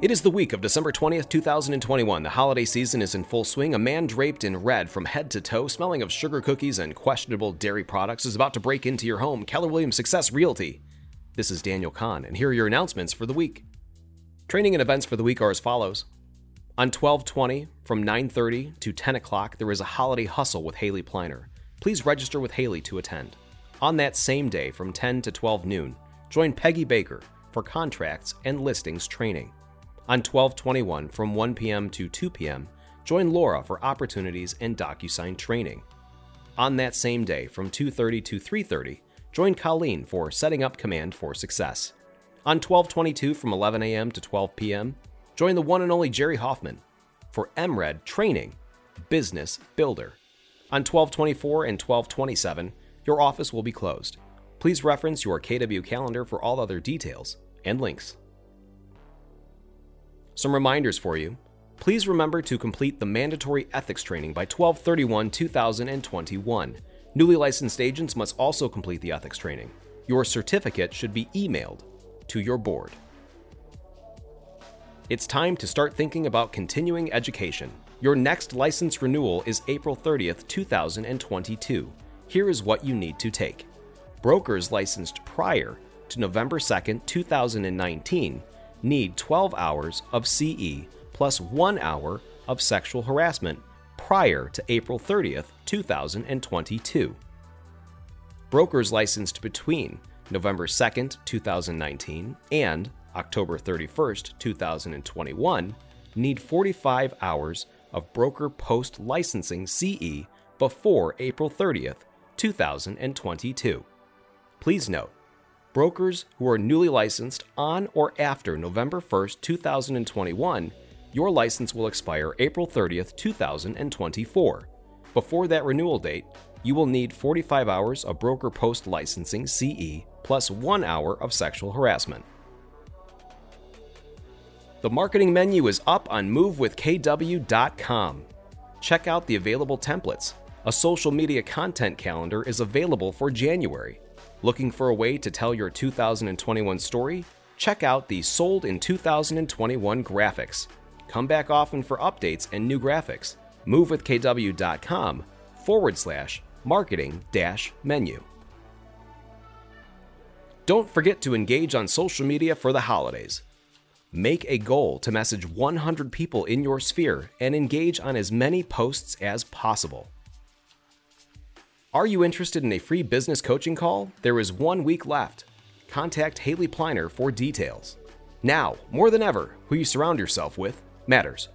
It is the week of December 20th, 2021. The holiday season is in full swing. A man draped in red from head to toe, smelling of sugar cookies and questionable dairy products, is about to break into your home. Keller Williams Success Realty. This is Daniel Kahn, and here are your announcements for the week. Training and events for the week are as follows. On 1220, from 9:30 to 10 o'clock, there is a holiday hustle with Haley Pliner. Please register with Haley to attend. On that same day, from 10 to 12 noon, join Peggy Baker for contracts and listings training. On 1221, from 1 p.m. to 2 p.m., join Laura for opportunities and DocuSign training. On that same day, from 2:30 to 3:30, join Colleen for setting up command for success. On 1222 from 11 a.m. to 12 p.m., join the one and only Jerry Hoffman for MRED training, business builder. On 1224 and 1227, your office will be closed. Please reference your KW calendar for all other details and links. Some reminders for you. Please remember to complete the mandatory ethics training by 1231 2021. Newly licensed agents must also complete the ethics training. Your certificate should be emailed to your board. It's time to start thinking about continuing education. Your next license renewal is April 30th, 2022. Here is what you need to take. Brokers licensed prior to November 2nd, 2019 need 12 hours of CE plus 1 hour of sexual harassment prior to April 30th, 2022. Brokers licensed between November 2nd, 2019 and October 31st, 2021 need 45 hours of broker post licensing CE before April 30th, 2022. Please note, brokers who are newly licensed on or after November 1st, 2021, your license will expire April 30th, 2024. Before that renewal date, you will need 45 hours of broker post licensing CE plus 1 hour of sexual harassment. The marketing menu is up on movewithkw.com. Check out the available templates. A social media content calendar is available for January. Looking for a way to tell your 2021 story? Check out the Sold in 2021 graphics. Come back often for updates and new graphics. MoveWithKW.com forward slash marketing dash menu. Don't forget to engage on social media for the holidays. Make a goal to message 100 people in your sphere and engage on as many posts as possible. Are you interested in a free business coaching call? There is one week left. Contact Haley Pliner for details. Now, more than ever, who you surround yourself with matters.